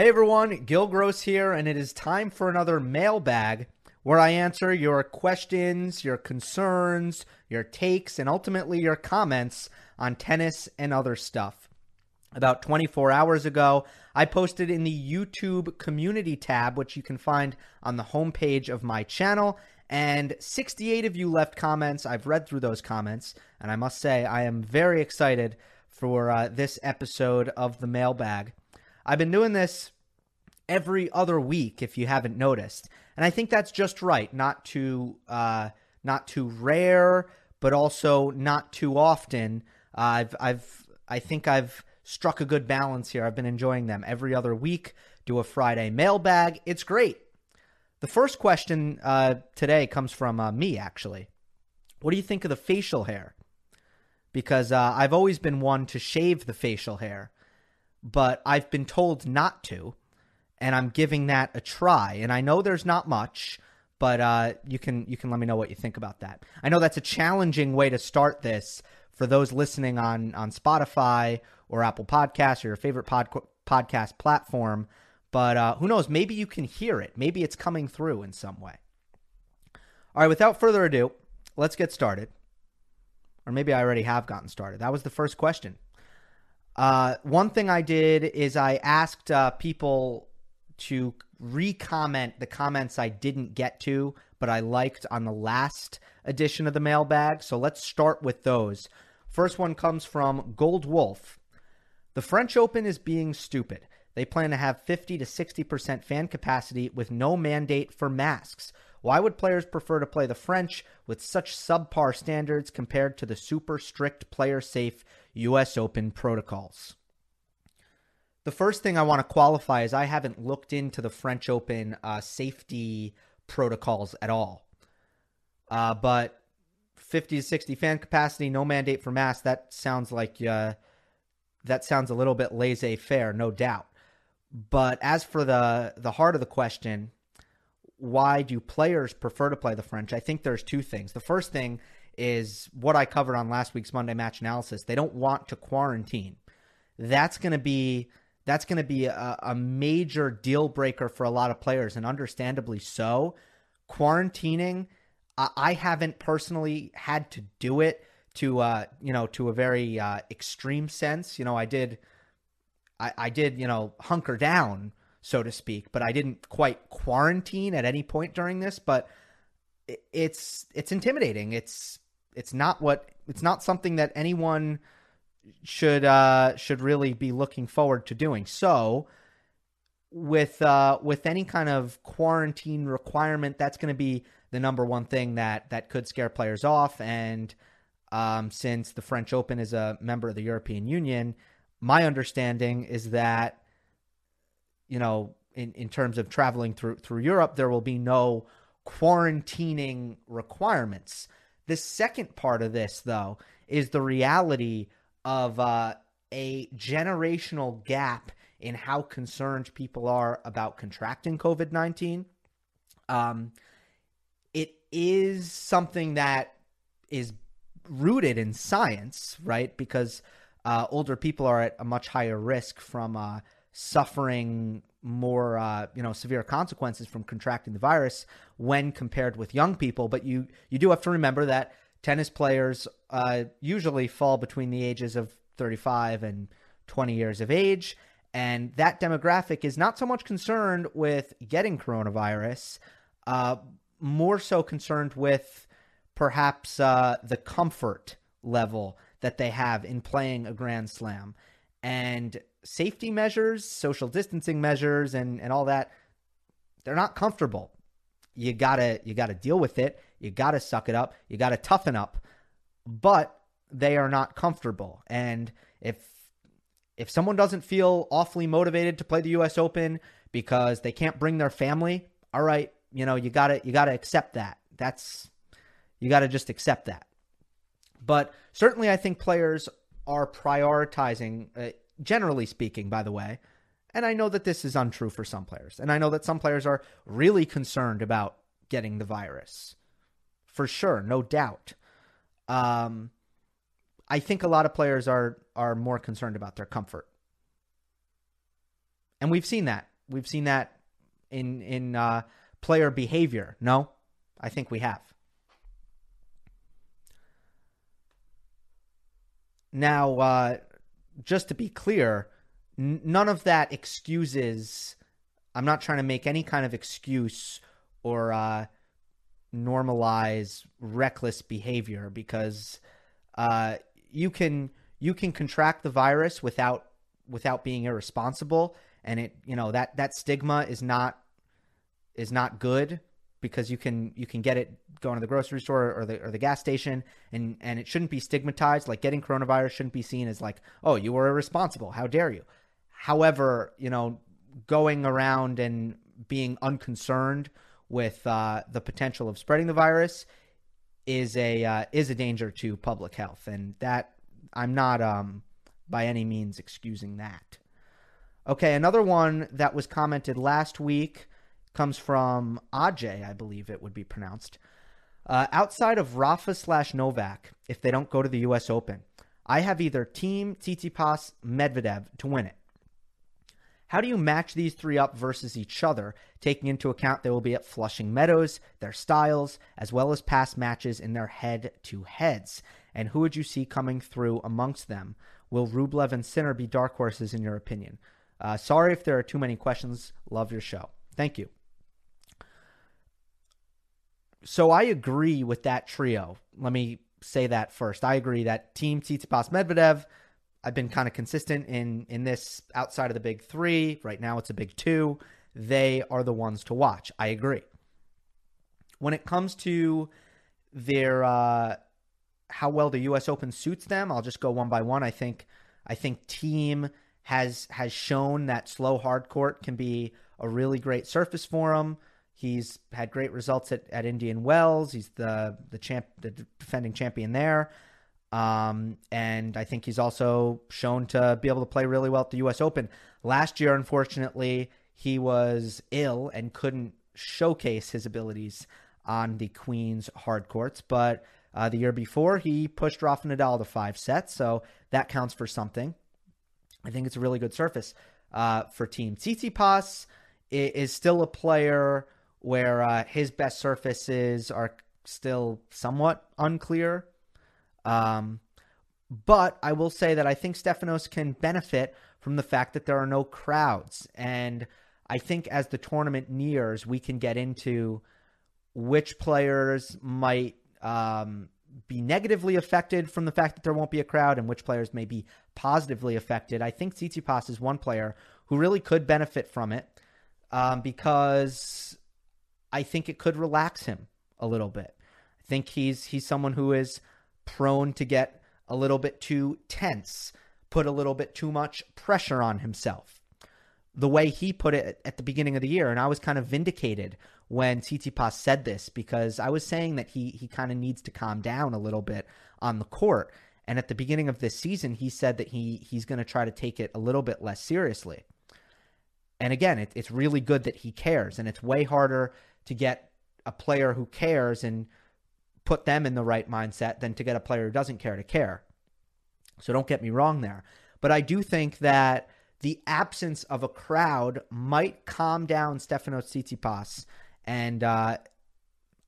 Hey everyone, Gil Gross here, and it is time for another mailbag where I answer your questions, your concerns, your takes, and ultimately your comments on tennis and other stuff. About 24 hours ago, I posted in the YouTube community tab, which you can find on the homepage of my channel, and 68 of you left comments. I've read through those comments, and I must say I am very excited for uh, this episode of the mailbag. I've been doing this every other week, if you haven't noticed, and I think that's just right. Not too uh, not too rare, but also not too often. Uh, I've I've I think I've struck a good balance here. I've been enjoying them every other week. Do a Friday mailbag. It's great. The first question uh, today comes from uh, me, actually. What do you think of the facial hair? Because uh, I've always been one to shave the facial hair but I've been told not to, and I'm giving that a try. And I know there's not much, but uh, you can you can let me know what you think about that. I know that's a challenging way to start this for those listening on on Spotify or Apple Podcasts or your favorite pod, podcast platform. But uh, who knows? Maybe you can hear it. Maybe it's coming through in some way. All right. Without further ado, let's get started. Or maybe I already have gotten started. That was the first question. Uh, one thing I did is I asked uh, people to re-comment the comments I didn't get to, but I liked on the last edition of the mailbag. So let's start with those. First one comes from Gold Wolf. The French Open is being stupid. They plan to have 50 to 60% fan capacity with no mandate for masks. Why would players prefer to play the French with such subpar standards compared to the super strict player safe US Open protocols? The first thing I want to qualify is I haven't looked into the French Open uh, safety protocols at all. Uh, but 50 to 60 fan capacity, no mandate for masks, that sounds like uh, that sounds a little bit laissez faire, no doubt. But as for the the heart of the question, why do players prefer to play the French? I think there's two things. The first thing is what I covered on last week's Monday match analysis. They don't want to quarantine. That's going to be that's going to be a, a, major deal breaker for a lot of players, and understandably so. Quarantining, I, I haven't personally had to do it to uh, you know to a very uh, extreme sense. You know, I did I, I did you know hunker down so to speak. But I didn't quite quarantine at any point during this. But it's it's intimidating. It's it's not what it's not something that anyone should uh, should really be looking forward to doing. So with uh, with any kind of quarantine requirement, that's going to be the number one thing that that could scare players off. And um, since the French Open is a member of the European Union, my understanding is that you know, in, in terms of traveling through through Europe, there will be no quarantining requirements. The second part of this, though, is the reality of uh, a generational gap in how concerned people are about contracting COVID 19. Um, it is something that is rooted in science, right? Because uh, older people are at a much higher risk from uh, suffering more uh, you know severe consequences from contracting the virus when compared with young people. But you you do have to remember that tennis players uh, usually fall between the ages of 35 and 20 years of age. And that demographic is not so much concerned with getting coronavirus uh, more so concerned with perhaps uh, the comfort level that they have in playing a grand slam. And safety measures, social distancing measures, and and all that, they're not comfortable. You gotta you gotta deal with it. You gotta suck it up. You gotta toughen up. But they are not comfortable. And if if someone doesn't feel awfully motivated to play the US Open because they can't bring their family, all right, you know, you gotta you gotta accept that. That's you gotta just accept that. But certainly I think players are prioritizing uh, generally speaking, by the way. And I know that this is untrue for some players. And I know that some players are really concerned about getting the virus. For sure, no doubt. Um, I think a lot of players are are more concerned about their comfort. and we've seen that. We've seen that in in uh, player behavior. No, I think we have. Now, uh, just to be clear, n- none of that excuses. I'm not trying to make any kind of excuse or uh, normalize reckless behavior because uh, you can you can contract the virus without without being irresponsible, and it you know that that stigma is not is not good because you can you can get it going to the grocery store or the or the gas station and and it shouldn't be stigmatized. Like getting coronavirus shouldn't be seen as like oh you were irresponsible. How dare you? However you know going around and being unconcerned with uh, the potential of spreading the virus is a uh, is a danger to public health. And that I'm not um by any means excusing that. Okay another one that was commented last week comes from Ajay, I believe it would be pronounced. Uh, outside of Rafa slash Novak, if they don't go to the U.S. Open, I have either Thiem Tsitsipas Medvedev to win it. How do you match these three up versus each other, taking into account they will be at Flushing Meadows, their styles, as well as past matches in their head to heads? And who would you see coming through amongst them? Will Rublev and Sinner be dark horses in your opinion? Uh, sorry if there are too many questions. Love your show. Thank you so I agree with that trio. Let me say that first. I agree that Thiem Tsitsipas Medvedev. I've been kind of consistent in in this outside of the big three. Right now, it's a big two. They are the ones to watch. I agree. When it comes to their uh, how well the U.S. Open suits them, I'll just go one by one. I think I think Thiem has has shown that slow hard court can be a really great surface for him. He's had great results at, at Indian Wells. He's the the champ, the defending champion there. Um, and I think he's also shown to be able to play really well at the U.S. Open. Last year, unfortunately, he was ill and couldn't showcase his abilities on the Queen's hard courts. But uh, the year before, he pushed Rafa Nadal to five sets, so that counts for something. I think it's a really good surface uh, for Thiem Tsitsipas is still a player where uh, his best surfaces are still somewhat unclear. Um, but I will say that I think Stefanos can benefit from the fact that there are no crowds. And I think as the tournament nears, we can get into which players might um, be negatively affected from the fact that there won't be a crowd and which players may be positively affected. I think Tsitsipas is one player who really could benefit from it um, because I think it could relax him a little bit. I think he's he's someone who is prone to get a little bit too tense, put a little bit too much pressure on himself. The way he put it at the beginning of the year, and I was kind of vindicated when Tsitsipas said this because I was saying that he he kind of needs to calm down a little bit on the court. And at the beginning of this season, he said that he he's going to try to take it a little bit less seriously. And again, it, it's really good that he cares, and it's way harder to get a player who cares and put them in the right mindset than to get a player who doesn't care to care. So don't get me wrong there. But I do think that the absence of a crowd might calm down Stefanos Tsitsipas, and uh,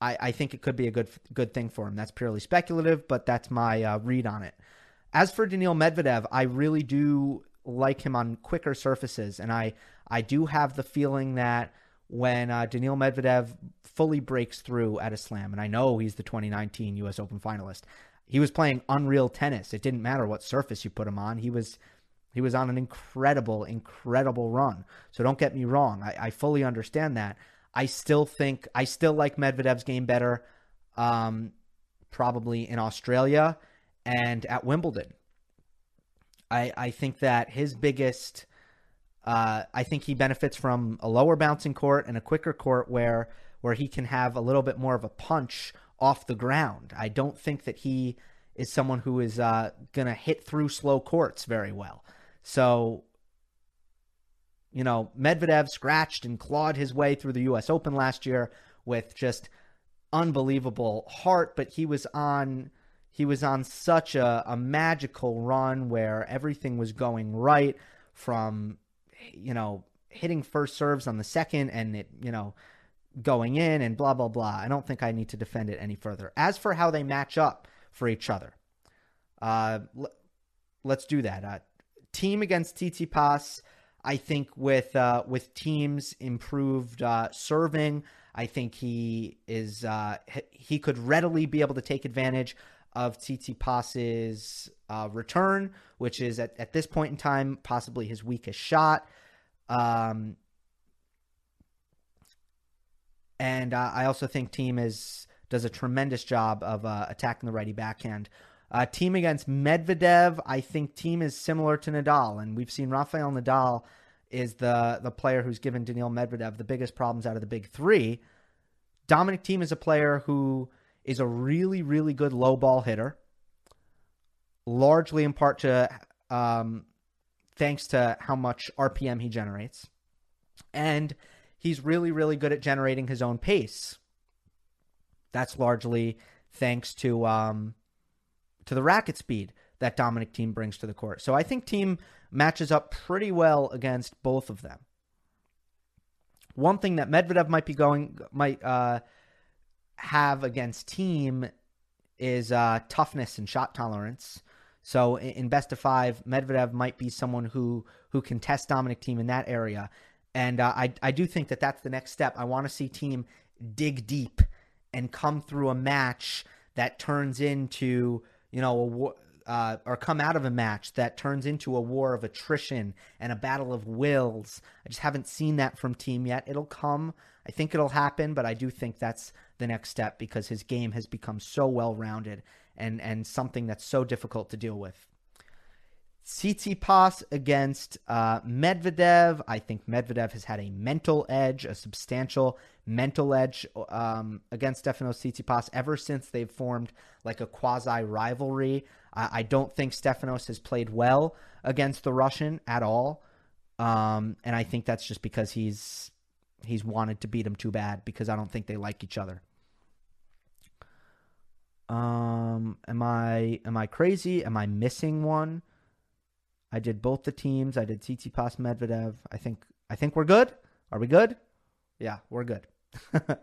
I, I, think it could be a good good thing for him. That's purely speculative, but that's my uh, read on it. As for Daniil Medvedev, I really do like him on quicker surfaces, and I I do have the feeling that when uh, Daniil Medvedev fully breaks through at a slam, and I know he's the 2019 U.S. Open finalist. He was playing unreal tennis. It didn't matter what surface you put him on. He was he was on an incredible, incredible run. So don't get me wrong. I, I fully understand that. I still think I still like Medvedev's game better, um, probably in Australia and at Wimbledon. I I think that his biggest uh, I think he benefits from a lower bouncing court and a quicker court where where he can have a little bit more of a punch off the ground. I don't think that he is someone who is uh, going to hit through slow courts very well. So, you know, Medvedev scratched and clawed his way through the U.S. Open last year with just unbelievable heart, but he was on he was on such a, a magical run where everything was going right from you know, hitting first serves on the second and it, you know, going in and blah, blah, blah. I don't think I need to defend it any further. As for how they match up for each other, uh, l- let's do that. Uh, Thiem against Pass, I think with uh, with Thiem's improved uh, serving, I think he is uh, he could readily be able to take advantage of Tsitsipas's uh, return, which is at, at this point in time possibly his weakest shot. Um, and uh, I also think Thiem is does a tremendous job of uh, attacking the righty backhand. Uh, Thiem against Medvedev, I think Thiem is similar to Nadal, and we've seen Rafael Nadal is the the player who's given Daniil Medvedev the biggest problems out of the big three. Dominic Thiem is a player who is a really really good low ball hitter, largely in part to um, thanks to how much RPM he generates, and he's really really good at generating his own pace. That's largely thanks to um, to the racket speed that Dominic Thiem brings to the court. So I think Thiem matches up pretty well against both of them. One thing that Medvedev might be going might uh, have against Thiem is uh, toughness and shot tolerance. So in best of five, Medvedev might be someone who who can test Dominic Thiem in that area, and uh, I I do think that that's the next step. I want to see Thiem dig deep and come through a match that turns into you know, a, uh, or come out of a match that turns into a war of attrition and a battle of wills. I just haven't seen that from Thiem yet. It'll come. I think it'll happen, but I do think that's the next step because his game has become so well rounded and and something that's so difficult to deal with. Tsitsipas against uh, Medvedev. I think Medvedev has had a mental edge, a substantial mental edge um, against Stefanos Tsitsipas ever since they've formed like a quasi rivalry. I, I, don't think Stefanos has played well against the Russian at all, um, and I think that's just because he's he's wanted to beat him too bad because I don't think they like each other. Um, am I am I crazy? Am I missing one? I did both the Thiems. I did Tsitsipas Medvedev. I think I think we're good. Are we good? Yeah, we're good.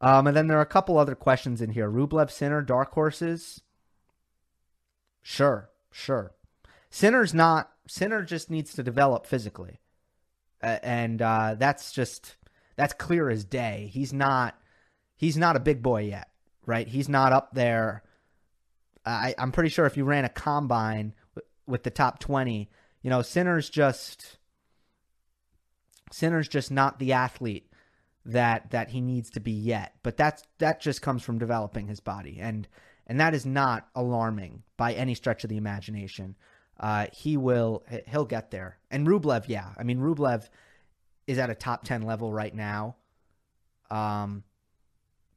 um, and then there are a couple other questions in here. Rublev Sinner, dark horses. Sure, sure. Sinner's not. Sinner just needs to develop physically, uh, and uh, that's just that's clear as day. He's not. He's not a big boy yet, right? He's not up there. I, I'm pretty sure if you ran a combine with the top 20. You know, Sinner's just Sinner's just not the athlete that that he needs to be yet. But that's that just comes from developing his body and and that is not alarming by any stretch of the imagination. Uh, he will he'll get there. And Rublev, yeah. I mean Rublev is at a top 10 level right now. Um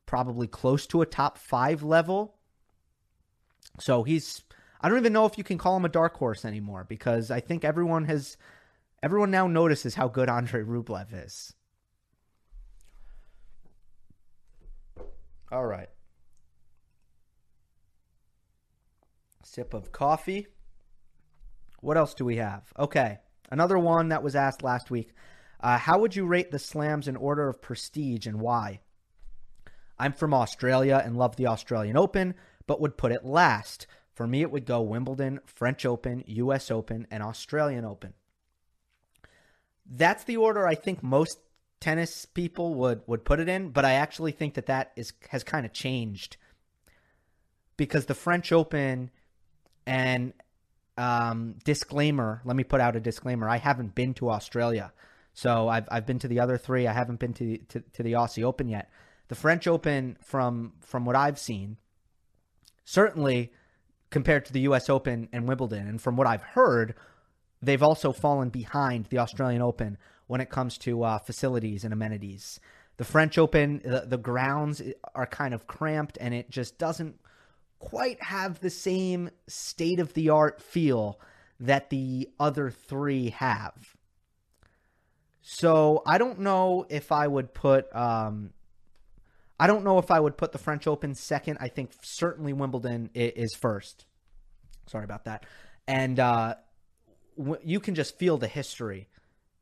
probably close to a top 5 level. So he's I don't even know if you can call him a dark horse anymore because I think everyone has everyone now notices how good Andre Rublev is. All right. Sip of coffee. What else do we have? Okay. Another one that was asked last week. Uh, how would you rate the slams in order of prestige and why? I'm from Australia and love the Australian Open, but would put it last. For me, it would go Wimbledon, French Open, US Open, and Australian Open. That's the order I think most tennis people would, would put it in, but I actually think that that is has kind of changed because the French Open and um, disclaimer. Let me put out a disclaimer. I haven't been to Australia, so I've I've been to the other three. I haven't been to to, to the Aussie Open yet. The French Open, from from what I've seen, certainly compared to the U.S. Open and Wimbledon. And from what I've heard, they've also fallen behind the Australian Open when it comes to uh, facilities and amenities. The French Open, the, the grounds are kind of cramped, and it just doesn't quite have the same state of the art feel that the other three have. So I don't know if I would put um, I don't know if I would put the French Open second. I think certainly Wimbledon is first. Sorry about that. And uh, you can just feel the history.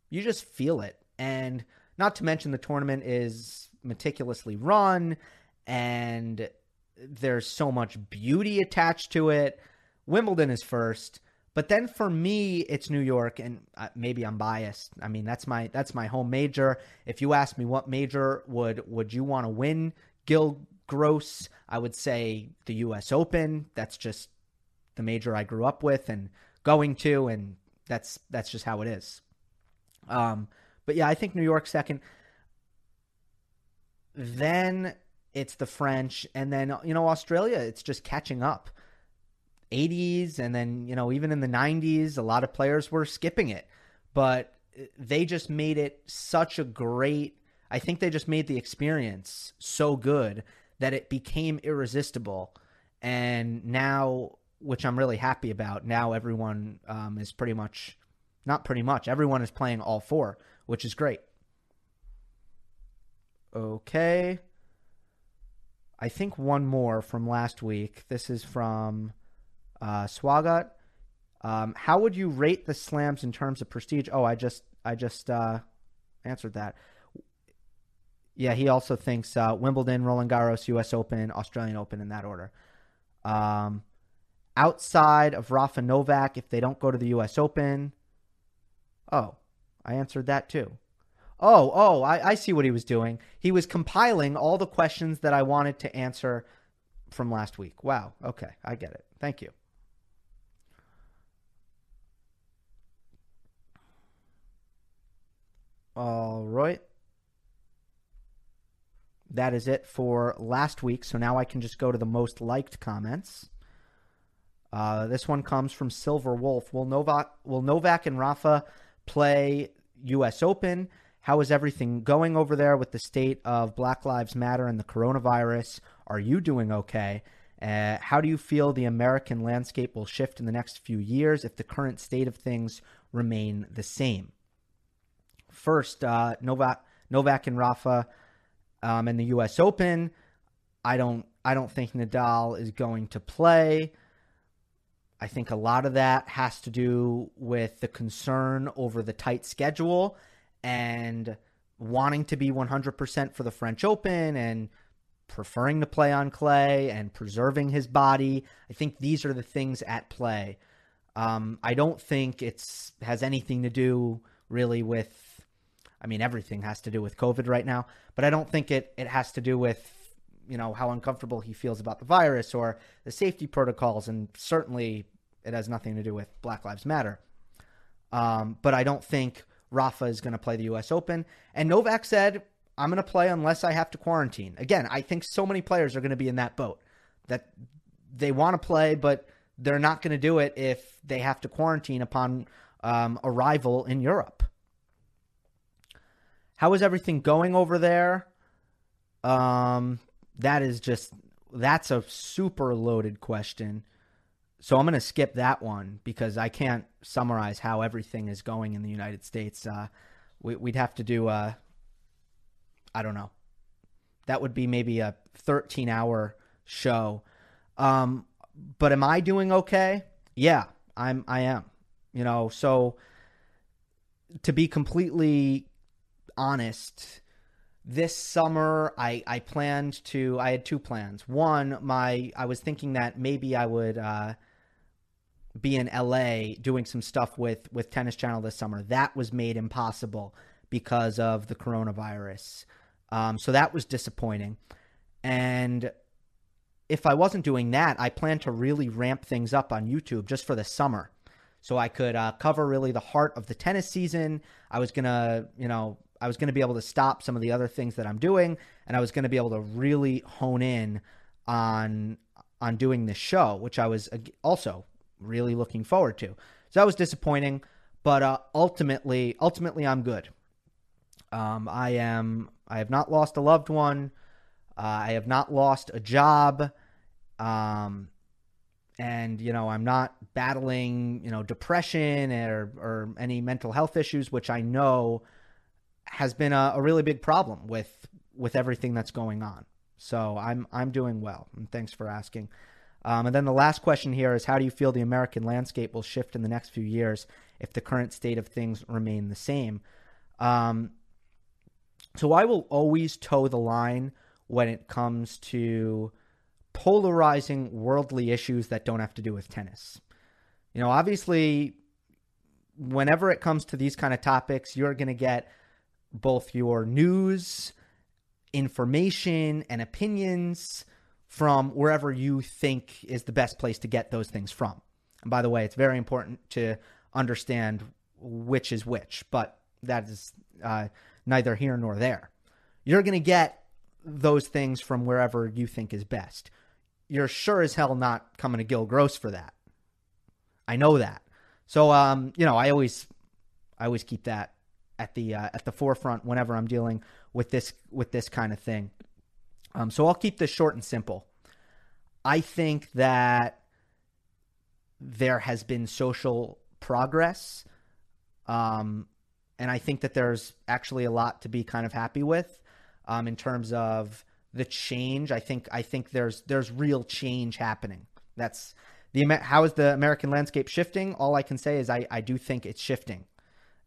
you just feel it. And not to mention the tournament is meticulously run and there's so much beauty attached to it. Wimbledon is first, but then for me it's New York and uh, maybe I'm biased. I mean, that's my that's my home major. If you ask me what major would would you want to win, Gil Gross, I would say the US Open. That's just the major I grew up with and going to and that's that's just how it is. Um but yeah, I think New York second. Then it's the French, and then you know Australia. It's just catching up. 80s, and then you know even in the 90s, a lot of players were skipping it, but they just made it such a great. I think they just made the experience so good that it became irresistible, and now, which I'm really happy about. Now everyone um, is pretty much, not pretty much, everyone is playing all four, which is great. Okay. I think one more from last week. This is from uh, Swagat. Um, how would you rate the slams in terms of prestige? Oh, I just I just uh, answered that. Yeah, he also thinks uh, Wimbledon, Roland Garros, U.S. Open, Australian Open in that order. Um, outside of Rafa Novak, if they don't go to the U.S. Open, oh, I answered that too. Oh, oh, I, I see what he was doing. He was compiling all the questions that I wanted to answer from last week. Wow. Okay, I get it. Thank you. All right. That is it for last week. So now I can just go to the most liked comments. Uh, this one comes from Silver Wolf. Will Novak will Novak and Rafa play U.S. Open? How is everything going over there with the state of Black Lives Matter and the coronavirus? Are you doing okay? Uh, how do you feel the American landscape will shift in the next few years if the current state of things remain the same? First, uh, Novak, Novak and Rafa um, in the U.S. Open. I don't. I don't think Nadal is going to play. I think a lot of that has to do with the concern over the tight schedule and wanting to be 100% for the French Open and preferring to play on clay and preserving his body. I think these are the things at play. Um, I don't think it's has anything to do really with. I mean, everything has to do with COVID right now, but I don't think it it has to do with you know how uncomfortable he feels about the virus or the safety protocols, and certainly it has nothing to do with Black Lives Matter. Um, but I don't think Rafa is going to play the U.S. Open. And Novak said, I'm going to play unless I have to quarantine. Again, I think so many players are going to be in that boat that they want to play, but they're not going to do it if they have to quarantine upon um, arrival in Europe. How is everything going over there? Um, that is just that's a super loaded question. So I'm going to skip that one because I can't summarize how everything is going in the United States. Uh, we, would have to do a, I don't know, that would be maybe a 13 hour show. Um, but am I doing okay? Yeah, I'm. I am. You know, so to be completely honest, this summer I I planned to. I had two plans. One, my I was thinking that maybe I would. Uh, be in LA doing some stuff with with Tennis Channel this summer. That was made impossible because of the coronavirus. Um, so that was disappointing. And if I wasn't doing that, I plan to really ramp things up on YouTube just for the summer. So I could uh, cover really the heart of the tennis season. I was to, you know, I was going to be able to stop some of the other things that I'm doing and I was going to be able to really hone in on on doing this show, which I was also really looking forward to. So that was disappointing, but uh, ultimately, ultimately, I'm good. Um, I am. I have not lost a loved one. Uh, I have not lost a job. Um, and you know, I'm not battling you know depression or or any mental health issues, which I know has been a, a really big problem with with everything that's going on. So I'm I'm doing well, and thanks for asking. Um, and then the last question here is how do you feel the American landscape will shift in the next few years if the current state of things remain the same? Um, so I will always toe the line when it comes to polarizing worldly issues that don't have to do with tennis. You know, obviously, whenever it comes to these kind of topics, you're going to get both your news, information, and opinions from wherever you think is the best place to get those things from. And by the way, it's very important to understand which is which, but that is uh, neither here nor there. You're going to get those things from wherever you think is best. You're sure as hell not coming to Gil Gross for that. I know that. So um, you know, I always I always keep that at the uh, at the forefront whenever I'm dealing with this with this kind of thing. Um, so I'll keep this short and simple. I think that there has been social progress, um, and I think that there's actually a lot to be kind of happy with um, in terms of the change. I think I think there's there's real change happening. That's the how is the American landscape shifting? All I can say is I, I do think it's shifting,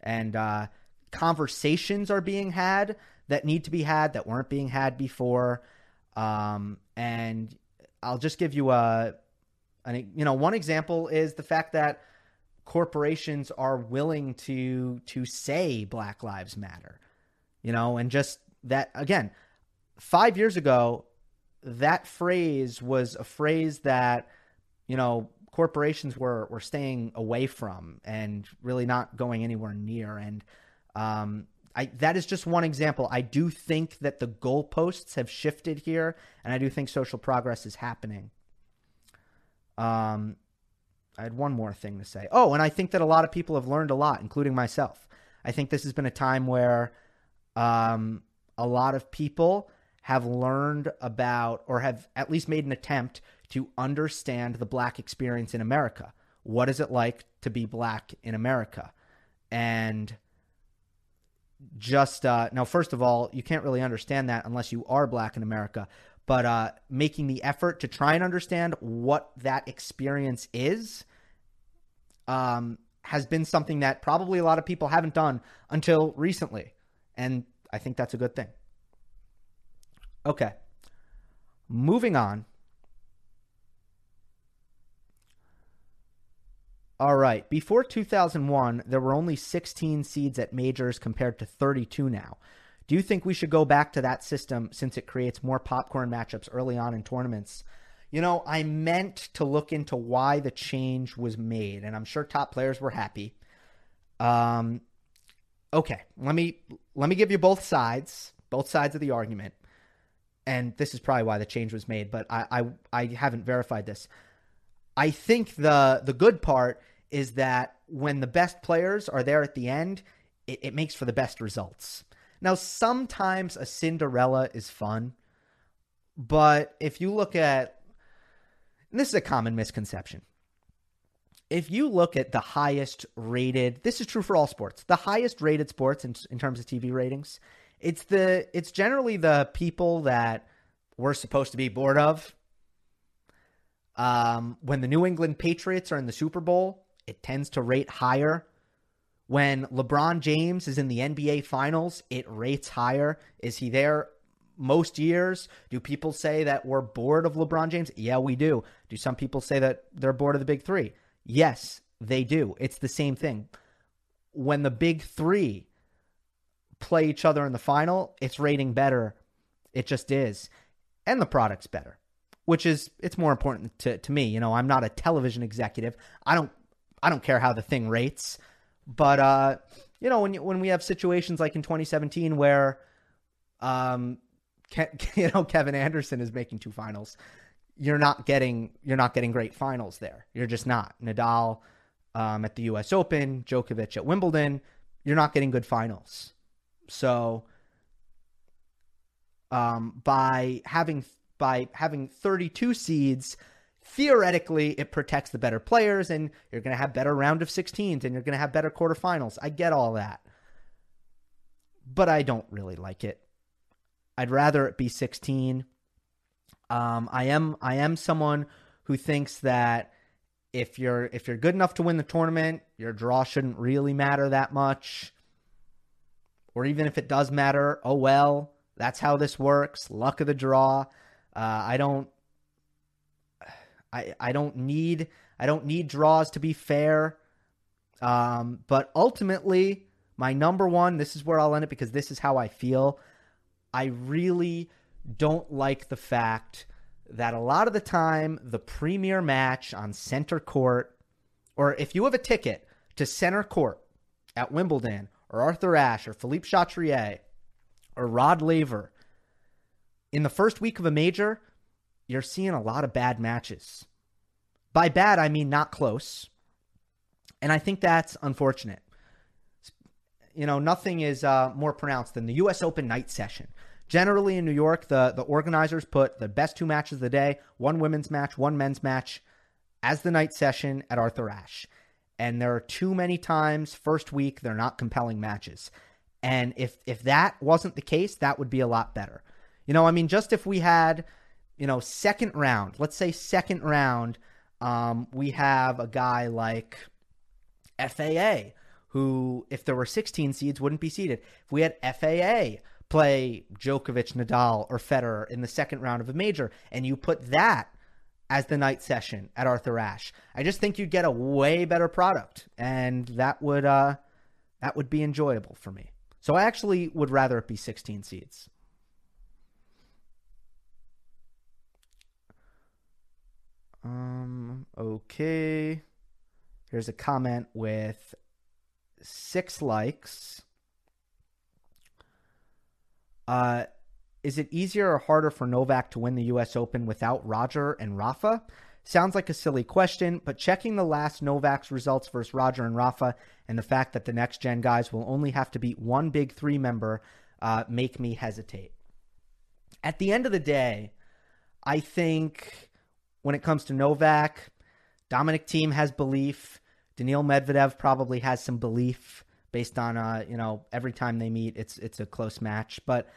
and uh, conversations are being had that need to be had that weren't being had before. Um, and I'll just give you a, an, you know, one example is the fact that corporations are willing to to say Black Lives Matter, you know, and just that again, five years ago, that phrase was a phrase that you know, corporations were were staying away from and really not going anywhere near. And um, I, that is just one example. I do think that the goalposts have shifted here, and I do think social progress is happening. Um, I had one more thing to say. Oh, and I think that a lot of people have learned a lot, including myself. I think this has been a time where um, a lot of people have learned about or have at least made an attempt to understand the black experience in America. What is it like to be black in America? And just uh, now, first of all, you can't really understand that unless you are black in America. But uh, making the effort to try and understand what that experience is um, has been something that probably a lot of people haven't done until recently. And I think that's a good thing. Okay. Moving on All right. Before 2001, there were only 16 seeds at majors compared to 32 now. Do you think we should go back to that system since it creates more popcorn matchups early on in tournaments? You know, I meant to look into why the change was made, and I'm sure top players were happy. Um, okay, let me let me give you both sides, both sides of the argument, and this is probably why the change was made, but I I, I haven't verified this. I think the the good part is that when the best players are there at the end, it, it makes for the best results. Now, sometimes a Cinderella is fun, but if you look at this is a common misconception. If you look at the highest rated, this is true for all sports, the highest rated sports in, in terms of TV ratings, it's the it's generally the people that we're supposed to be bored of um, when the New England Patriots are in the Super Bowl, it tends to rate higher. When LeBron James is in the NBA Finals, it rates higher. Is he there most years? Do people say that we're bored of LeBron James? Yeah, we do. Do some people say that they're bored of the big three? Yes, they do. It's the same thing. When the big three play each other in the final, it's rating better. It just is. And the product's better which is it's more important to, to me. You know, I'm not a television executive. I don't I don't care how the thing rates. But uh, you know, when when we have situations like in 2017 where um Ke- you know Kevin Anderson is making two finals, you're not getting you're not getting great finals there. You're just not. Nadal um, at the U.S. Open, Djokovic at Wimbledon, you're not getting good finals. So um, by having by having 32 seeds, theoretically it protects the better players and you're going to have better round of 16s and you're going to have better quarterfinals. I get all that. But I don't really like it. I'd rather it be 16. Um, I am I am someone who thinks that if you're if you're good enough to win the tournament, your draw shouldn't really matter that much. or even if it does matter, oh well, that's how this works. Luck of the draw. Uh, I don't. I I don't need I don't need draws to be fair. Um, but ultimately, my number one. This is where I'll end it because this is how I feel. I really don't like the fact that a lot of the time the premier match on center court, or if you have a ticket to center court at Wimbledon or Arthur Ashe or Philippe Chatrier or Rod Laver, in the first week of a major, you're seeing a lot of bad matches. By bad, I mean not close. And I think that's unfortunate. You know, nothing is uh, more pronounced than the U.S. Open night session. Generally in New York, the, the organizers put the best two matches of the day, one women's match, one men's match, as the night session at Arthur Ashe. And there are too many times first week they're not compelling matches. And if if that wasn't the case, that would be a lot better. You know, I mean, just if we had, you know, second round, let's say second round, um, we have a guy like FAA, who, if there were 16 seeds, wouldn't be seeded. If we had FAA play Djokovic, Nadal, or Federer in the second round of a major, and you put that as the night session at Arthur Ashe, I just think you'd get a way better product, and that would uh, that would be enjoyable for me. So I actually would rather it be 16 seeds. Um, okay. Here's a comment with six likes. Uh, is it easier or harder for Novak to win the U.S. Open without Roger and Rafa? Sounds like a silly question, but checking the last Novak's results versus Roger and Rafa and the fact that the next gen guys will only have to beat one big three member uh, make me hesitate. At the end of the day, I think when it comes to Novak, Dominic Thiem has belief. Daniil Medvedev probably has some belief based on uh, you know, every time they meet it's it's a close match. But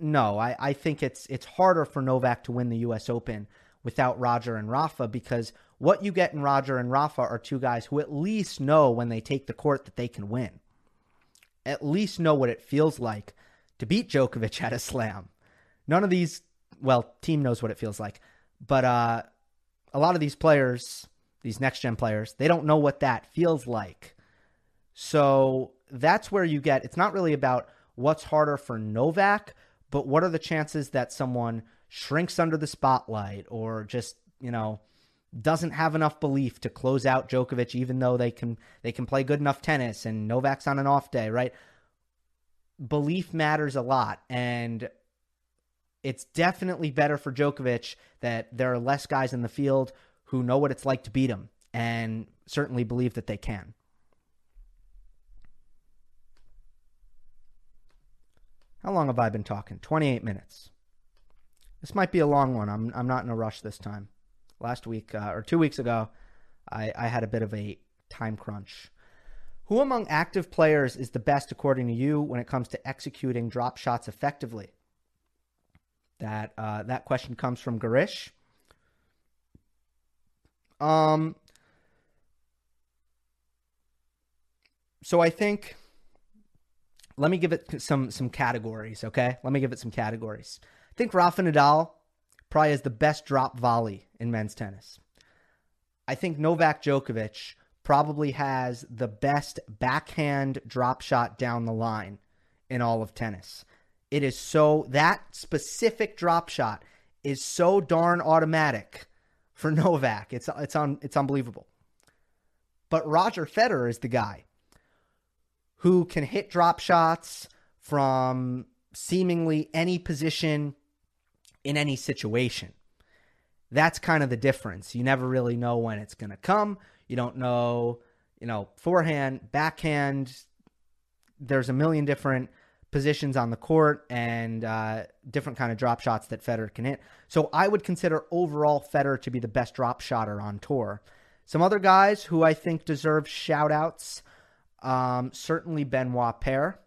no, I, I think it's it's harder for Novak to win the US Open without Roger and Rafa because what you get in Roger and Rafa are two guys who at least know when they take the court that they can win. At least know what it feels like to beat Djokovic at a slam. None of these well, Thiem knows what it feels like. But uh, a lot of these players, these next gen players, they don't know what that feels like. So that's where you get it's not really about what's harder for Novak, but what are the chances that someone shrinks under the spotlight or just, you know, doesn't have enough belief to close out Djokovic even though they can they can play good enough tennis and Novak's on an off day, right? Belief matters a lot and it's definitely better for Djokovic that there are less guys in the field who know what it's like to beat him and certainly believe that they can. How long have I been talking? 28 minutes. This might be a long one. I'm, I'm not in a rush this time. Last week, uh, or two weeks ago, I, I had a bit of a time crunch. Who among active players is the best, according to you, when it comes to executing drop shots effectively? That uh, that question comes from Garish. Um, so I think let me give it some some categories. Okay, let me give it some categories. I think Rafa Nadal probably has the best drop volley in men's tennis. I think Novak Djokovic probably has the best backhand drop shot down the line in all of tennis. It is so that specific drop shot is so darn automatic for Novak. It's it's on it's unbelievable. But Roger Federer is the guy who can hit drop shots from seemingly any position in any situation. That's kind of the difference. You never really know when it's going to come. You don't know, you know, forehand, backhand. There's a million different positions on the court and uh, different kind of drop shots that Federer can hit. So I would consider overall Federer to be the best drop shotter on tour. Some other guys who I think deserve shout outs, um, certainly Benoit Paire,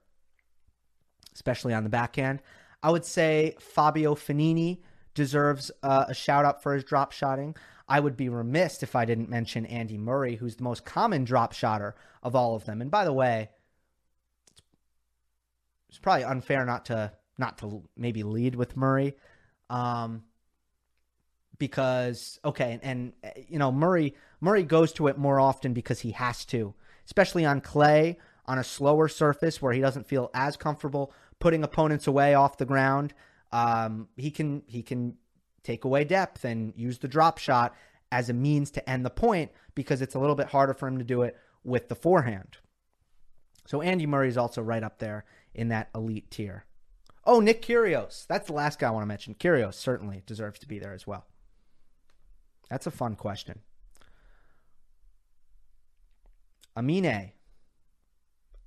especially on the backhand. I would say Fabio Fognini deserves uh, a shout out for his drop shotting. I would be remiss if I didn't mention Andy Murray, who's the most common drop shotter of all of them. And by the way, it's probably unfair not to not to maybe lead with Murray. Um, because okay, and, and you know Murray Murray goes to it more often because he has to, especially on clay on a slower surface where he doesn't feel as comfortable putting opponents away off the ground. Um, he can he can take away depth and use the drop shot as a means to end the point because it's a little bit harder for him to do it with the forehand. So Andy Murray is also right up there in that elite tier. Oh, Nick Kyrgios. That's the last guy I want to mention. Kyrgios certainly deserves to be there as well. That's a fun question. Amine.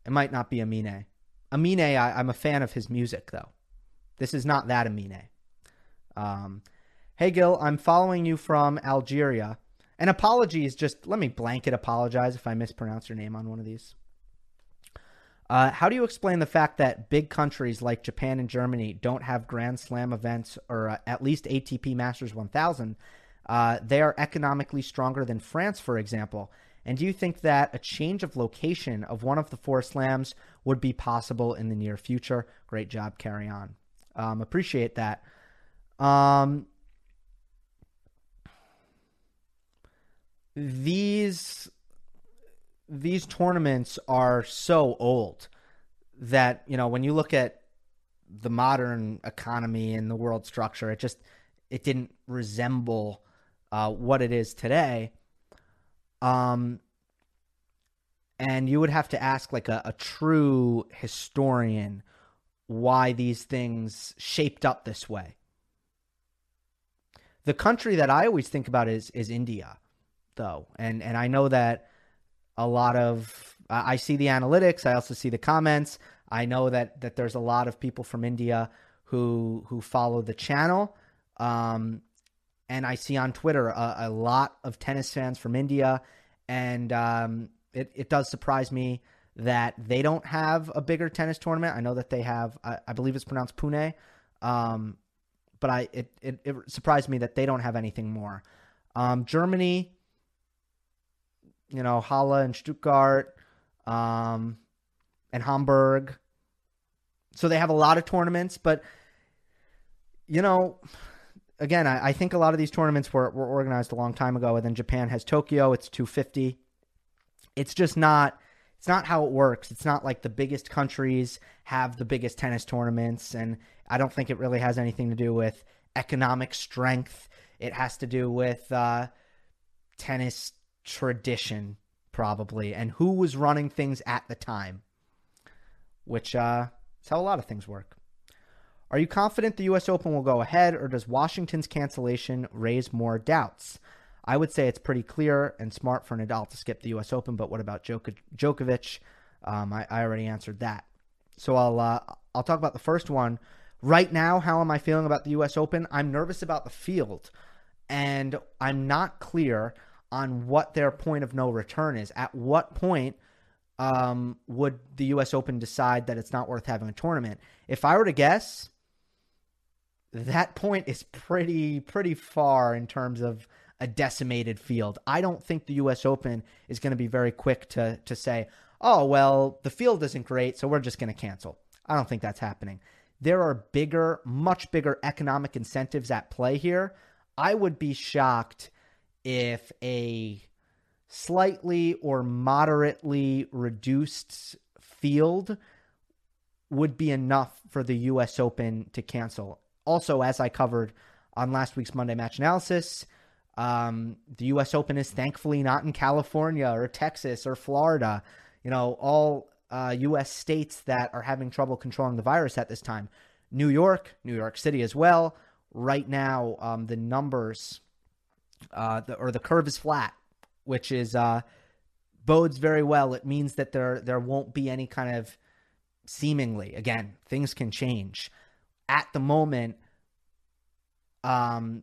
It might not be Amine. Amine, I, am a fan of his music, though. This is not that Amine. Um, hey, Gil, I'm following you from Algeria. And apologies, just let me blanket apologize if I mispronounce your name on one of these. Uh, how do you explain the fact that big countries like Japan and Germany don't have Grand Slam events or uh, at least ATP Masters 1000? Uh, they are economically stronger than France, for example. And do you think that a change of location of one of the four slams would be possible in the near future? Great job, carry on. Um, appreciate that. Um, these these tournaments are so old that you know when you look at the modern economy and the world structure, it just it didn't resemble uh, what it is today. Um, and you would have to ask like a, a true historian why these things shaped up this way. The country that I always think about is is India, though, and and I know that a lot of I see the analytics. I also see the comments. I know that that there's a lot of people from India who who follow the channel, um, and I see on Twitter a, a, lot of tennis fans from India, and um, it it does surprise me that they don't have a bigger tennis tournament. I know that they have. I, I believe it's pronounced Pune, um, but I it, it, it surprised me that they don't have anything more. Um, Germany, you know, Halle and Stuttgart, um, and Hamburg. So they have a lot of tournaments, but you know, again, I, I, think a lot of these tournaments were, were organized a long time ago, and then Japan has Tokyo. It's 250. It's just not. It's not how it works. It's not like the biggest countries have the biggest tennis tournaments, and I don't think it really has anything to do with economic strength. It has to do with uh, tennis tradition, probably, and who was running things at the time, which uh, is how a lot of things work. Are you confident the U.S. Open will go ahead, or does Washington's cancellation raise more doubts? I would say it's pretty clear and smart for Nadal to skip the U.S. Open, but what about Djokovic? Um, I, I, already answered that. So I'll uh, I'll talk about the first one. Right now, how am I feeling about the U.S. Open? I'm nervous about the field, and I'm not clear on what their point of no return is. At what point um, would the U.S. Open decide that it's not worth having a tournament? If I were to guess, that point is pretty pretty far in terms of a decimated field. I don't think the US Open is going to be very quick to to say, "Oh, well, the field isn't great, so we're just going to cancel." I don't think that's happening. There are bigger, much bigger economic incentives at play here. I would be shocked if a slightly or moderately reduced field would be enough for the US Open to cancel also, as I covered on last week's Monday Match Analysis, um, the U.S. Open is thankfully not in California or Texas or Florida. You know, all uh, U.S. states that are having trouble controlling the virus at this time. New York, New York City as well. Right now, um, the numbers uh, the, or the curve is flat, which is uh, bodes very well. It means that there there won't be any kind of seemingly again things can change at the moment, um,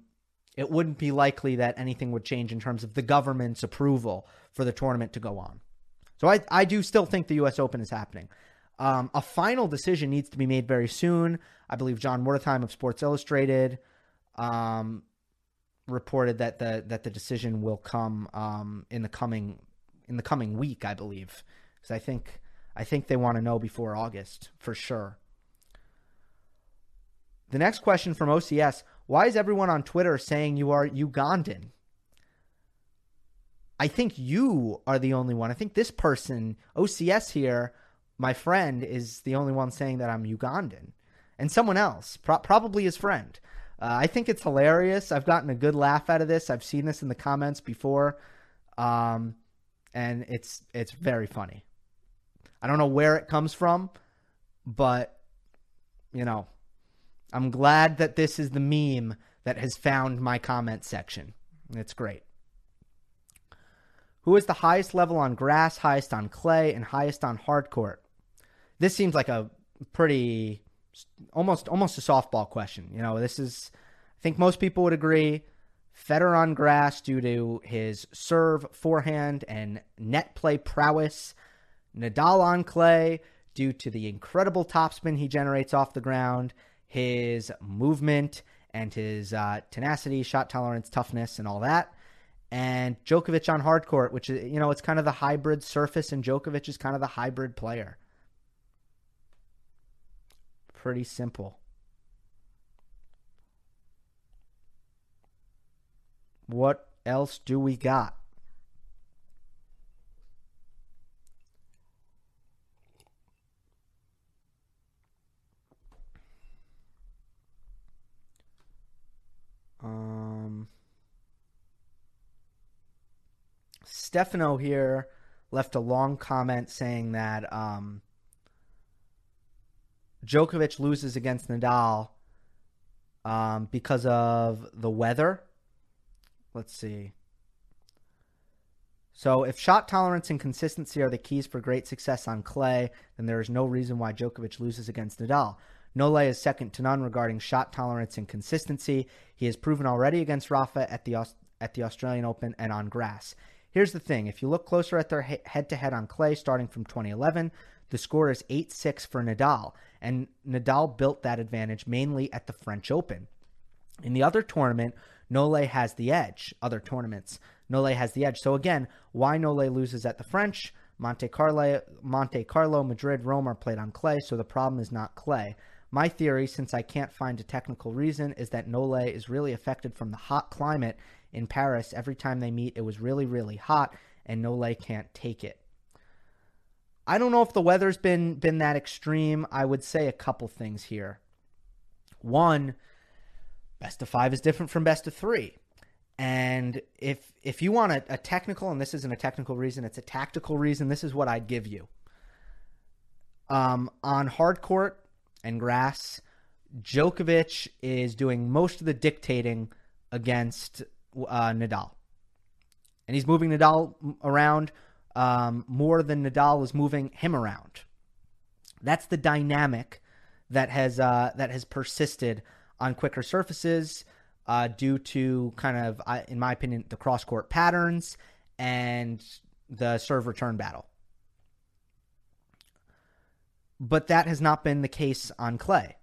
it wouldn't be likely that anything would change in terms of the government's approval for the tournament to go on. So I, I do still think the U.S. Open is happening. Um, a final decision needs to be made very soon. I believe John Wertheim of Sports Illustrated um, reported that the that the decision will come um, in the coming in the coming week. I believe because I think I think they want to know before August for sure. The next question from OCS Why is everyone on Twitter saying you are Ugandan? I think you are the only one. I think this person, OCS here, my friend, is the only one saying that I'm Ugandan. And someone else, pro- probably his friend. Uh, I think it's hilarious. I've gotten a good laugh out of this. I've seen this in the comments before. Um, and it's it's very funny. I don't know where it comes from, but you know, I'm glad that this is the meme that has found my comment section. It's great. Who is the highest level on grass, highest on clay, and highest on hard court? This seems like a pretty almost almost a softball question. You know, this is I think most people would agree Federer on grass due to his serve, forehand, and net play prowess. Nadal on clay due to the incredible topspin he generates off the ground, his movement, and his uh, tenacity, shot tolerance, toughness, and all that. And Djokovic on hard court, which is, you know, it's kind of the hybrid surface, and Djokovic is kind of the hybrid player. Pretty simple. What else do we got? Um, Stefano here left a long comment saying that um, Djokovic loses against Nadal um, because of the weather Let's see. So, if shot tolerance and consistency are the keys for great success on clay, then there is no reason why Djokovic loses against Nadal. Nole is second to none regarding shot tolerance and consistency. He has proven already against Rafa at the at the Australian Open and on grass. Here's the thing: if you look closer at their head-to-head on clay, starting from 2011, the score is 8-6 for Nadal, and Nadal built that advantage mainly at the French Open. In the other tournament, Nole has the edge. Other tournaments, Nole has the edge. So again, why Nole loses at the French? Monte Carlo, Monte Carlo, Madrid, Rome are played on clay, so the problem is not clay. My theory, since I can't find a technical reason, is that Nole is really affected from the hot climate in Paris. Every time they meet, it was really, really hot, and Nole can't take it. I don't know if the weather's been been that extreme. I would say a couple things here. One, best of five is different from best of three. And if if you want a, a, technical, and this isn't a technical reason, it's a tactical reason, this is what I'd give you. Um, on hard court and grass, Djokovic is doing most of the dictating against uh, Nadal. And he's moving Nadal around um, more than Nadal is moving him around. That's the dynamic that has uh, that has persisted on quicker surfaces uh, due to kind of, in my opinion, the cross court patterns and the serve return battle. But that has not been the case on clay.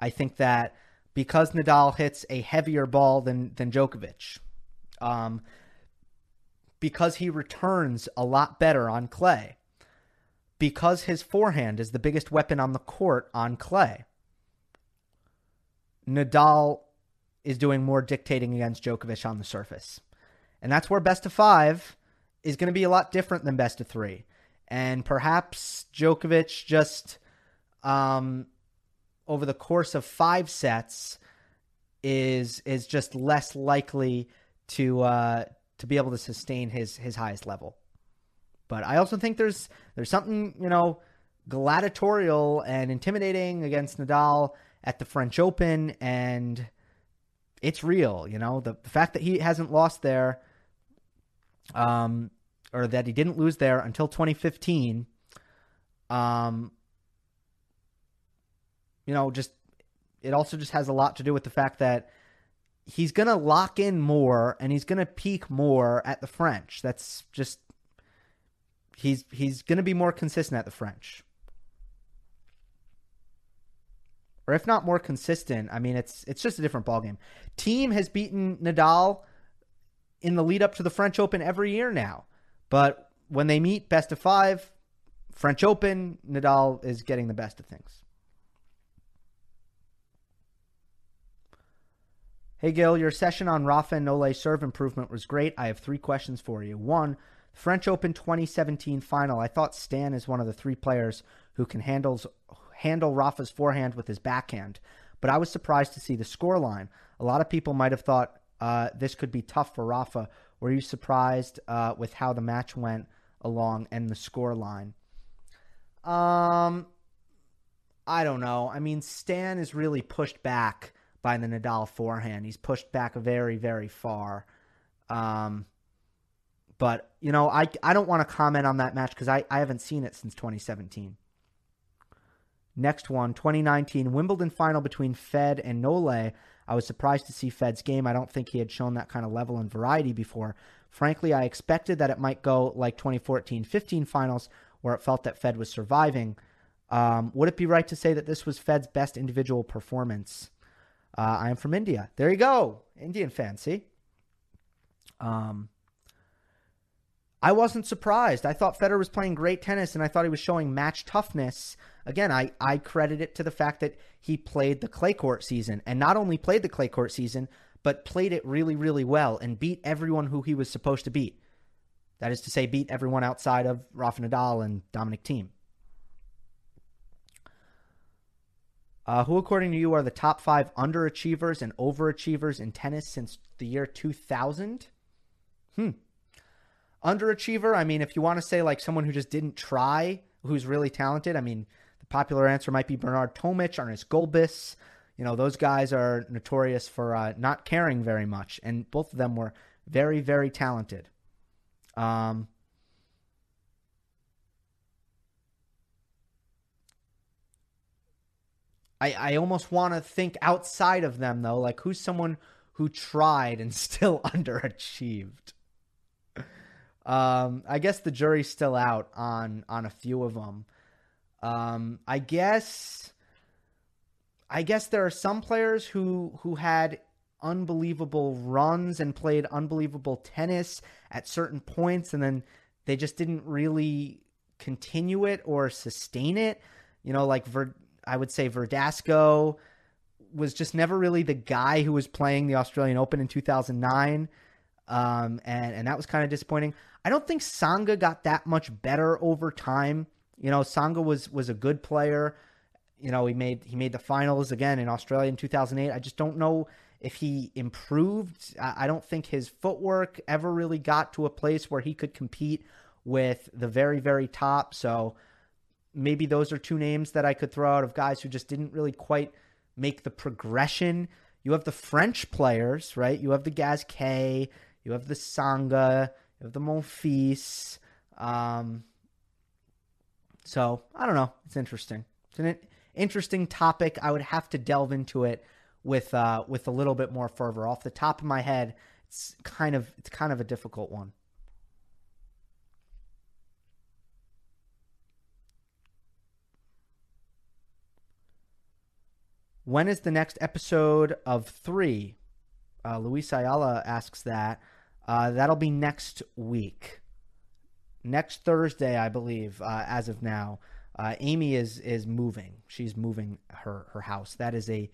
I think that because Nadal hits a heavier ball than than Djokovic, um, because he returns a lot better on clay, because his forehand is the biggest weapon on the court on clay, Nadal is doing more dictating against Djokovic on the surface. And that's where best of five is going to be a lot different than best of three. And perhaps Djokovic just, um, over the course of five sets, is is just less likely to uh, to be able to sustain his his highest level. But I also think there's there's something you know gladiatorial and intimidating against Nadal at the French Open, and it's real. You know, the, the fact that he hasn't lost there, um, or that he didn't lose there until 2015, um, you know, just it also just has a lot to do with the fact that he's going to lock in more and he's going to peak more at the French. That's just he's he's going to be more consistent at the French. or if not more consistent. I mean, it's it's just a different ballgame. Thiem has beaten Nadal in the lead up to the French Open every year now, but when they meet best of five, French Open, Nadal is getting the best of things. Hey, Gil, your session on Rafa and Nole serve improvement was great. I have three questions for you. One, French Open 2017 final. I thought Stan is one of the three players who can handles, handle Rafa's forehand with his backhand, but I was surprised to see the scoreline. A lot of people might have thought uh, this could be tough for Rafa. Were you surprised uh, with how the match went along and the scoreline? Um, I don't know. I mean, Stan is really pushed back by the Nadal forehand. He's pushed back very, very far. Um, but you know, I I don't want to comment on that match because I, I haven't seen it since 2017. Next one, 2019 Wimbledon final between Fed and Nole. I was surprised to see Fed's game. I don't think he had shown that kind of level and variety before. Frankly, I expected that it might go like 2014 15 finals, where it felt that Fed was surviving. Um, would it be right to say that this was Fed's best individual performance? Uh, I am from India. There you go, Indian fan. See, um, I wasn't surprised. I thought Federer was playing great tennis, and I thought he was showing match toughness. Again, I I credit it to the fact that he played the clay court season, and not only played the clay court season, but played it really, really well and beat everyone who he was supposed to beat. That is to say, beat everyone outside of Rafa Nadal and Dominic Thiem. Uh, who, according to you, are the top five underachievers and overachievers in tennis since the year 2000? Hmm. Underachiever, I mean, if you want to say like someone who just didn't try, who's really talented, I mean, the popular answer might be Bernard Tomic, Ernest Gulbis. You know, those guys are notorious for uh, not caring very much, and both of them were very, very talented. Um, I, I almost want to think outside of them though. Like who's someone who tried and still underachieved? Um, I guess the jury's still out on on a few of them. Um, I guess I guess there are some players who who had unbelievable runs and played unbelievable tennis at certain points and then they just didn't really continue it or sustain it. You know, like Ver, I would say Verdasco was just never really the guy who was playing the Australian Open in 2009. Um, and, and that was kind of disappointing. I don't think Tsonga got that much better over time. You know, Tsonga was was a good player. You know, he made he made the finals again in Australia in 2008. I just don't know if he improved. I, I don't think his footwork ever really got to a place where he could compete with the very very top. So maybe those are two names that I could throw out of guys who just didn't really quite make the progression. You have the French players, right? You have the Gasquet, you have the Tsonga, you have the Monfils. Um, so I don't know. It's interesting. It's an interesting topic. I would have to delve into it with uh, with a little bit more fervor. Off the top of my head, it's kind of it's kind of a difficult one. When is the next episode of three? Uh, Luis Ayala asks that. Uh, that'll be next week, next Thursday, I believe. Uh, as of now, uh, Amy is is moving. She's moving her her house. That is a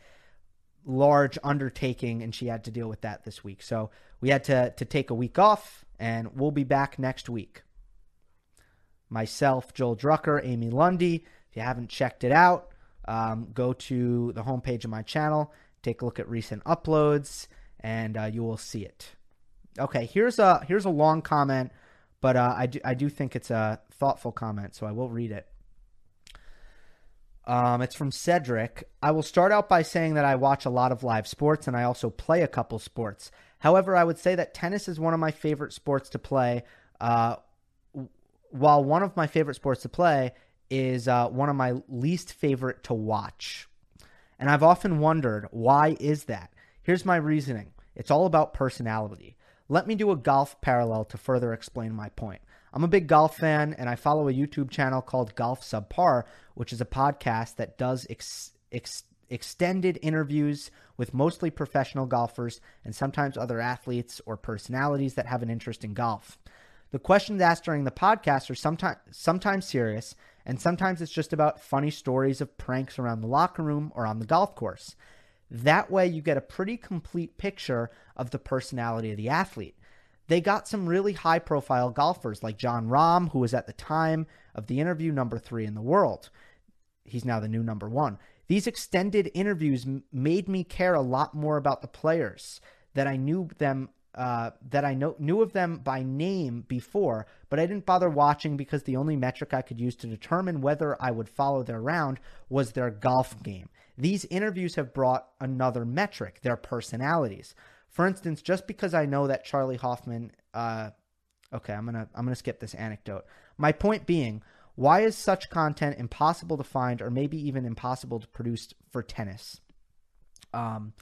large undertaking, and she had to deal with that this week. So we had to to take a week off, and we'll be back next week. Myself, Joel Drucker, Amy Lundy. If you haven't checked it out, um, go to the homepage of my channel, take a look at recent uploads, and uh, you will see it. Okay, here's a here's a long comment, but uh, I do I do think it's a thoughtful comment, so I will read it. Um, it's from Cedric. I will start out by saying that I watch a lot of live sports and I also play a couple sports. However, I would say that tennis is one of my favorite sports to play. Uh, while one of my favorite sports to play, is uh, one of my least favorite to watch. And I've often wondered, why is that? Here's my reasoning it's all about personality. Let me do a golf parallel to further explain my point. I'm a big golf fan, and I follow a YouTube channel called Golf Subpar, which is a podcast that does ex- ex- extended interviews with mostly professional golfers and sometimes other athletes or personalities that have an interest in golf. The questions asked during the podcast are sometimes sometimes serious and sometimes it's just about funny stories of pranks around the locker room or on the golf course. That way, you get a pretty complete picture of the personality of the athlete. They got some really high profile golfers like Jon Rahm, who was at the time of the interview number three in the world. He's now the new number one. These extended interviews made me care a lot more about the players that I knew them uh, that I know, knew of them by name before, but I didn't bother watching because the only metric I could use to determine whether I would follow their round was their golf game. These interviews have brought another metric, their personalities. For instance, just because I know that Charley Hoffman, uh, okay, I'm gonna I'm gonna skip this anecdote. My point being, why is such content impossible to find, or maybe even impossible to produce for tennis? Um,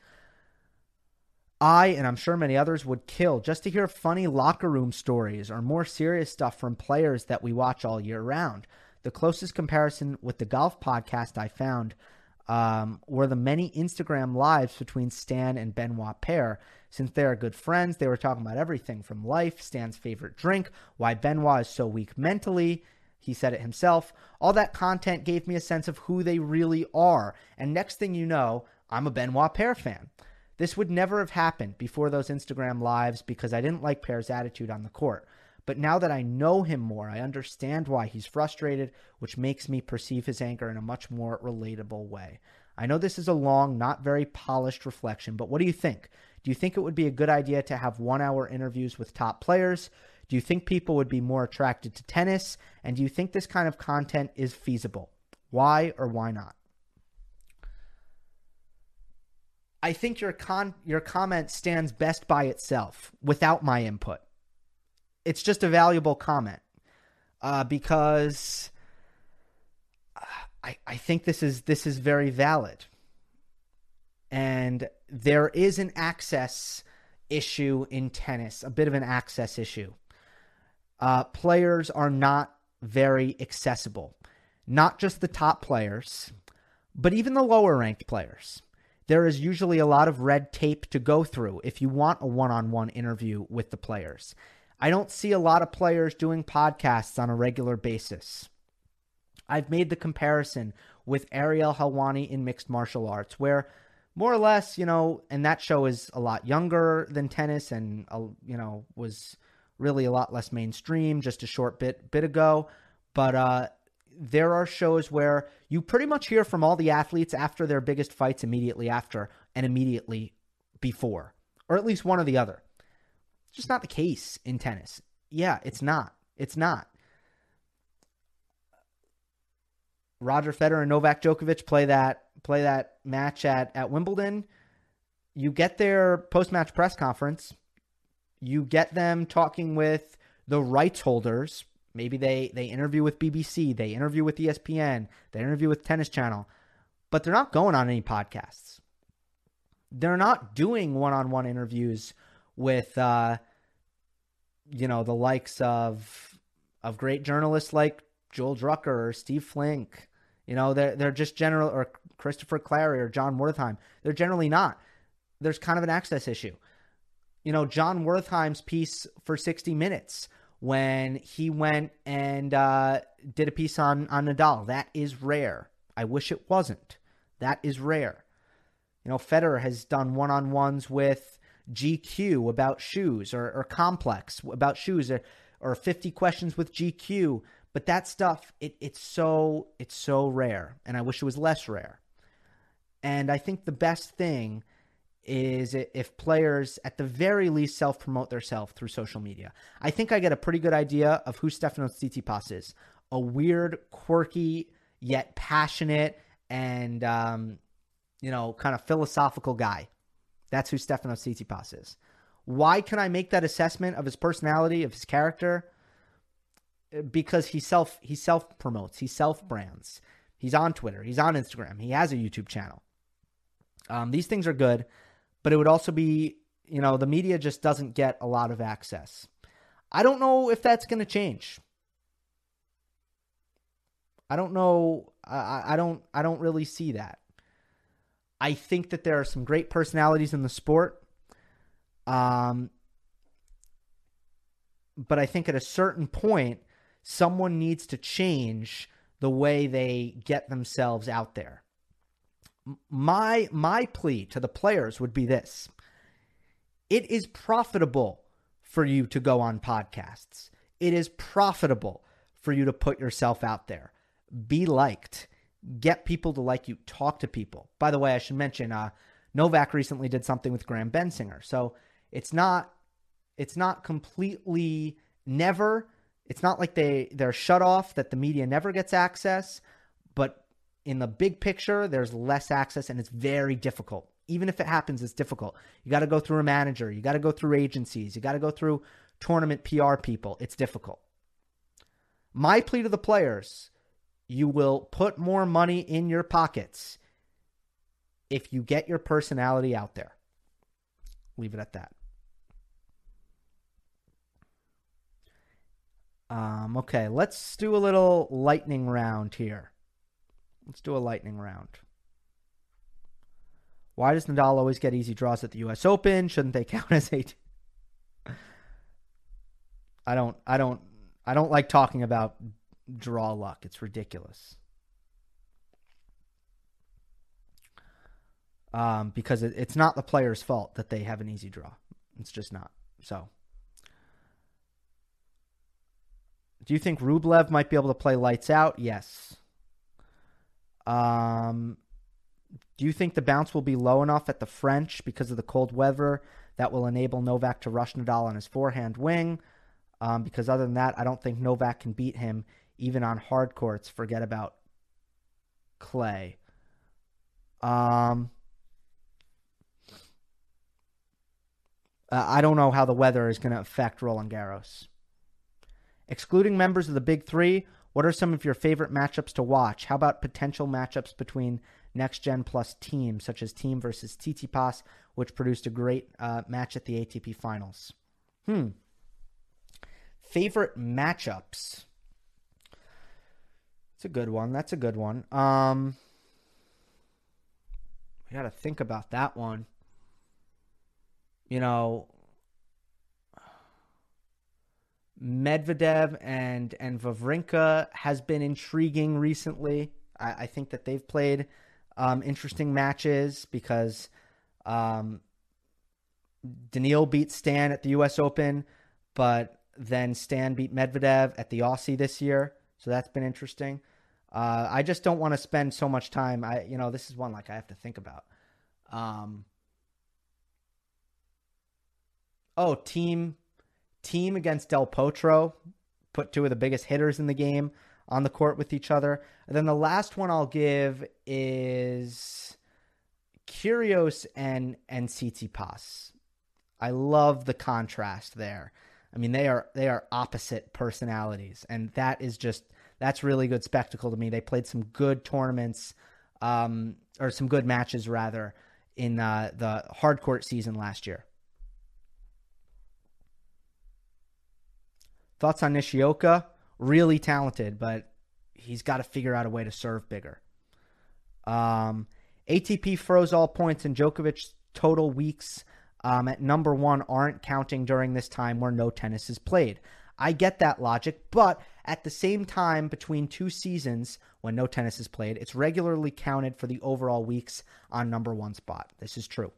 I, and I'm sure many others, would kill just to hear funny locker room stories or more serious stuff from players that we watch all year round. The closest comparison with the golf podcast I found um, were the many Instagram lives between Stan and Benoit Paire. Since they are good friends, they were talking about everything from life, Stan's favorite drink, why Benoit is so weak mentally. He said it himself. All that content gave me a sense of who they really are. And next thing you know, I'm a Benoit Paire fan. This would never have happened before those Instagram lives because I didn't like Paire's attitude on the court. But now that I know him more, I understand why he's frustrated, which makes me perceive his anger in a much more relatable way. I know this is a long, not very polished reflection, but what do you think? Do you think it would be a good idea to have one hour interviews with top players? Do you think people would be more attracted to tennis? And do you think this kind of content is feasible? Why or why not? I think your con your comment stands best by itself without my input it's just a valuable comment uh, because I, I think this is this is very valid, and there is an access issue in tennis, a bit of an access issue. Uh, players are not very accessible, not just the top players, but even the lower ranked players. There is usually a lot of red tape to go through if you want a one on one interview with the players. I don't see a lot of players doing podcasts on a regular basis. I've made the comparison with Ariel Helwani in mixed martial arts, where more or less, you know, and that show is a lot younger than tennis and, uh, you know, was really a lot less mainstream just a short bit bit ago. But uh, there are shows where you pretty much hear from all the athletes after their biggest fights immediately after and immediately before, or at least one or the other just not the case in tennis. Yeah, it's not. It's not. Roger Federer and Novak Djokovic play that play that match at at Wimbledon. You get their post match press conference. You get them talking with the rights holders. Maybe they they interview with BBC, they interview with ESPN, they interview with Tennis Channel, but they're not going on any podcasts. They're not doing one on one interviews with uh, you know the likes of of great journalists like Joel Drucker or Steve Flink. You know, they're they're just general or Christopher Clarey or John Wertheim. They're generally not. There's kind of an access issue. You know, John Wertheim's piece for 60 Minutes when he went and uh, did a piece on on Nadal. That is rare. I wish it wasn't. That is rare. You know, Federer has done one on ones with GQ about shoes or, or complex about shoes or, or 50 questions with GQ. But that stuff, it, it's so it's so rare, and I wish it was less rare. And I think the best thing is if players at the very least self promote themselves through social media. I think I get a pretty good idea of who Stefanos Tsitsipas is. A weird, quirky, yet passionate and um, you know, kind of philosophical guy. That's who Stefanos Tsitsipas is. Why can I make that assessment of his personality, of his character? Because he self he self promotes, he self brands. He's on Twitter, he's on Instagram, he has a YouTube channel. Um, these things are good, but it would also be, you know, the media just doesn't get a lot of access. I don't know if that's going to change. I don't know. I, I don't. I don't really see that. I think that there are some great personalities in the sport. Um, but I think at a certain point, someone needs to change the way they get themselves out there. My my plea to the players would be this. It is profitable for you to go on podcasts. It is profitable for you to put yourself out there. Be liked. Get people to like you. Talk to people. By the way, I should mention uh, Novak recently did something with Graham Bensinger. So it's not it's not completely never. It's not like they they're shut off that the media never gets access, but in the big picture, there's less access and it's very difficult. Even if it happens, it's difficult. You got to go through a manager, you got to go through agencies, you got to go through tournament PR people. It's difficult. My plea to the players you will put more money in your pockets if you get your personality out there. Leave it at that. Um, okay, let's do a little lightning round here. Let's do a lightning round. Why does Nadal always get easy draws at the U.S. Open? Shouldn't they count as eight? I don't. I don't. I don't like talking about draw luck. It's ridiculous. Um, because it, it's not the player's fault that they have an easy draw. It's just not. So, do you think Rublev might be able to play lights out? Yes. Um, do you think the bounce will be low enough at the French because of the cold weather that will enable Novak to rush Nadal on his forehand wing? Um, because other than that, I don't think Novak can beat him even on hard courts. Forget about clay. Um, I don't know how the weather is going to affect Roland Garros. Excluding members of the Big Three, what are some of your favorite matchups to watch? How about potential matchups between next gen plus teams, such as Thiem versus Tsitsipas, which produced a great uh, match at the ATP Finals? Hmm. Favorite matchups. It's a good one. That's a good one. Um, we got to think about that one. You know, Medvedev and and Wawrinka has been intriguing recently. I, I think that they've played um, interesting matches because um, Daniil beat Stan at the U.S. Open, but then Stan beat Medvedev at the Aussie this year, so that's been interesting. Uh, I just don't want to spend so much time. I, you know, this is one like I have to think about. Um, oh, Thiem Thiem against Del Potro, put two of the biggest hitters in the game on the court with each other. And then the last one I'll give is Kyrgios and and Tsitsipas. I love the contrast there. I mean, they are they are opposite personalities, and that is just that's really good spectacle to me. They played some good tournaments, um, or some good matches rather, in uh, the hard court season last year. Thoughts on Nishioka? Really talented, but he's got to figure out a way to serve bigger. Um, ATP froze all points, and Djokovic's total weeks um, at number one aren't counting during this time where no tennis is played. I get that logic, but at the same time, between two seasons when no tennis is played, it's regularly counted for the overall weeks on number one spot. This is true.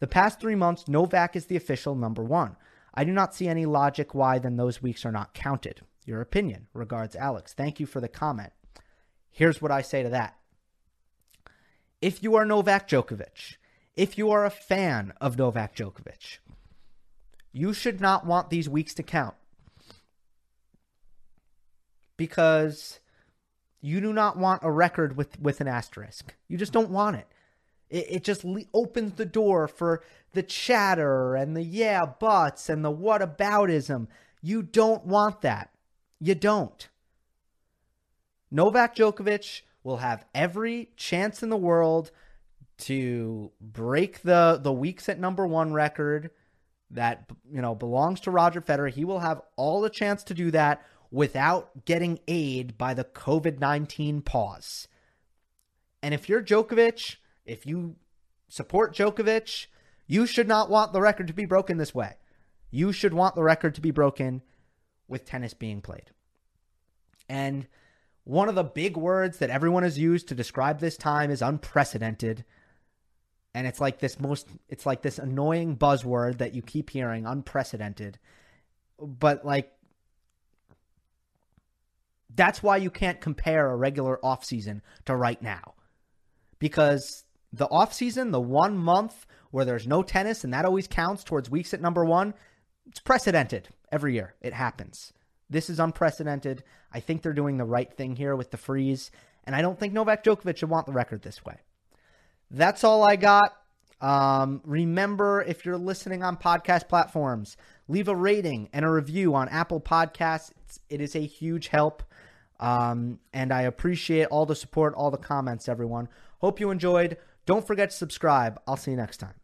The past three months, Novak is the official number one. I do not see any logic why then those weeks are not counted. Your opinion. Regards, Alex. Thank you for the comment. Here's what I say to that. If you are Novak Djokovic, if you are a fan of Novak Djokovic, you should not want these weeks to count. Because you do not want a record with, with an asterisk. You just don't want it. It, it just le- opens the door for the chatter and the yeah buts and the what aboutism. You don't want that. You don't. Novak Djokovic will have every chance in the world to break the the weeks at number 1 record that you know belongs to Roger Federer. He will have all the chance to do that without getting aid by the COVID-19 pause. And if you're Djokovic, if you support Djokovic, you should not want the record to be broken this way. You should want the record to be broken with tennis being played. And One of the big words that everyone has used to describe this time is unprecedented. And it's like this most it's like this annoying buzzword that you keep hearing, unprecedented. But like that's why you can't compare a regular offseason to right now. Because the offseason, the one month where there's no tennis, and that always counts towards weeks at number one, it's precedented every year. It happens. This is unprecedented. I think they're doing the right thing here with the freeze, and I don't think Novak Djokovic should want the record this way. That's all I got. Um, remember, if you're listening on podcast platforms, leave a rating and a review on Apple Podcasts. It's, it is a huge help. Um, and I appreciate all the support, all the comments, everyone. Hope you enjoyed. Don't forget to subscribe. I'll see you next time.